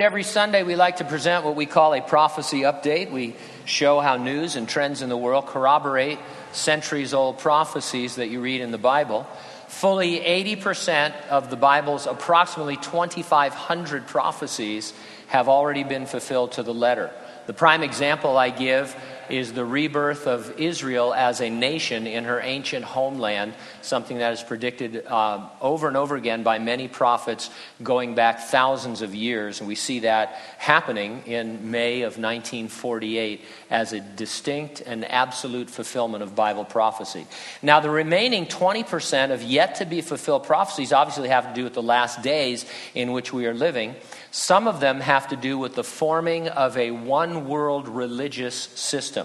Every Sunday, we like to present what we call a prophecy update. We show how news and trends in the world corroborate centuries old prophecies that you read in the Bible. Fully 80% of the Bible's approximately 2,500 prophecies have already been fulfilled to the letter. The prime example I give is the rebirth of Israel as a nation in her ancient homeland, something that is predicted uh, over and over again by many prophets going back thousands of years. And we see that happening in May of 1948 as a distinct and absolute fulfillment of Bible prophecy. Now, the remaining 20% of yet to be fulfilled prophecies obviously have to do with the last days in which we are living. Some of them have to do with the forming of a one world religious system.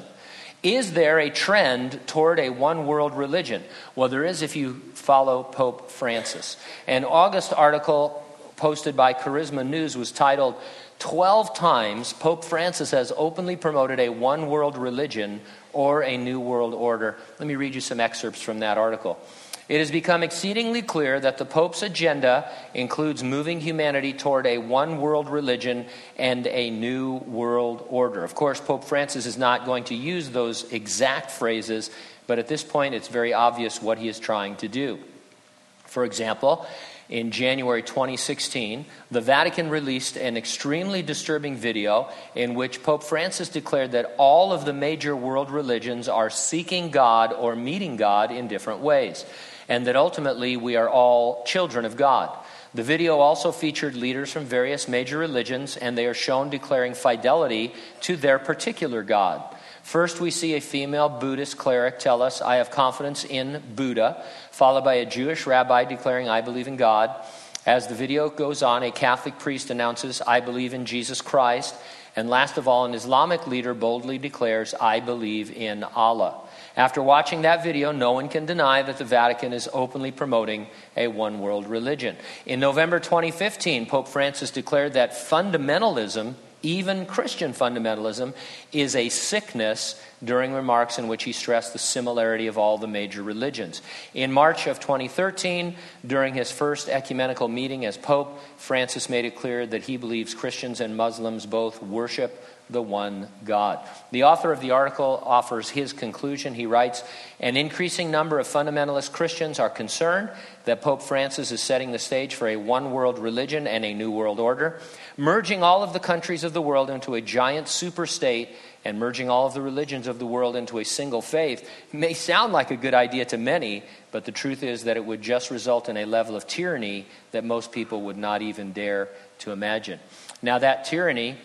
Is there a trend toward a one world religion? Well, there is if you follow Pope Francis. An August article posted by Charisma News was titled 12 times Pope Francis has openly promoted a one world religion or a new world order. Let me read you some excerpts from that article. It has become exceedingly clear that the Pope's agenda includes moving humanity toward a one world religion and a new world order. Of course, Pope Francis is not going to use those exact phrases, but at this point it's very obvious what he is trying to do. For example, in January 2016, the Vatican released an extremely disturbing video in which Pope Francis declared that all of the major world religions are seeking God or meeting God in different ways and that ultimately we are all children of God. The video also featured leaders from various major religions, and they are shown declaring fidelity to their particular God. First, we see a female Buddhist cleric tell us, I have confidence in Buddha, followed by a Jewish rabbi declaring, I believe in God. As the video goes on, a Catholic priest announces, I believe in Jesus Christ. And last of all, an Islamic leader boldly declares, I believe in Allah. After watching that video, no one can deny that the Vatican is openly promoting a one world religion. In November 2015, Pope Francis declared that fundamentalism, even Christian fundamentalism, is a sickness during remarks in which he stressed the similarity of all the major religions. In March of 2013, during his first ecumenical meeting as Pope, Francis made it clear that he believes Christians and Muslims both worship the one God. The author of the article offers his conclusion. He writes An increasing number of fundamentalist Christians are concerned that Pope Francis is setting the stage for a one world religion and a new world order, merging all of the countries of the world into a giant super state and merging all of the religions of the world into a single faith may sound like a good idea to many, but the truth is that it would just result in a level of tyranny that most people would not even dare to imagine. Now, that tyranny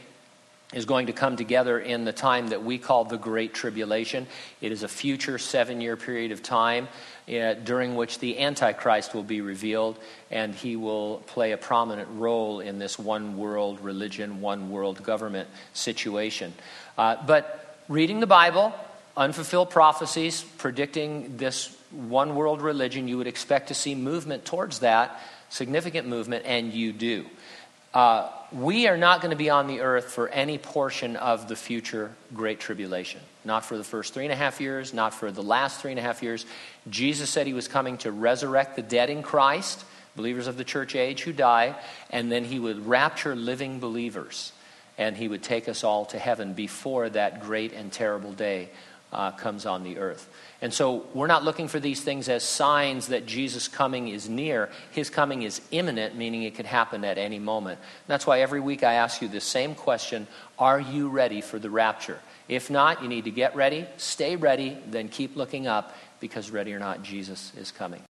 is going to come together in the time that we call the Great Tribulation. It is a future seven year period of time uh, during which the Antichrist will be revealed, and he will play a prominent role in this one world religion, one world government situation. Uh, but reading the Bible, unfulfilled prophecies predicting this one world religion, you would expect to see movement towards that, significant movement, and you do. Uh, we are not going to be on the earth for any portion of the future Great Tribulation. Not for the first three and a half years, not for the last three and a half years. Jesus said he was coming to resurrect the dead in Christ, believers of the church age who die, and then he would rapture living believers, and he would take us all to heaven before that great and terrible day uh, comes on the earth. And so we're not looking for these things as signs that Jesus' coming is near. His coming is imminent, meaning it could happen at any moment. And that's why every week I ask you the same question Are you ready for the rapture? If not, you need to get ready, stay ready, then keep looking up because, ready or not, Jesus is coming.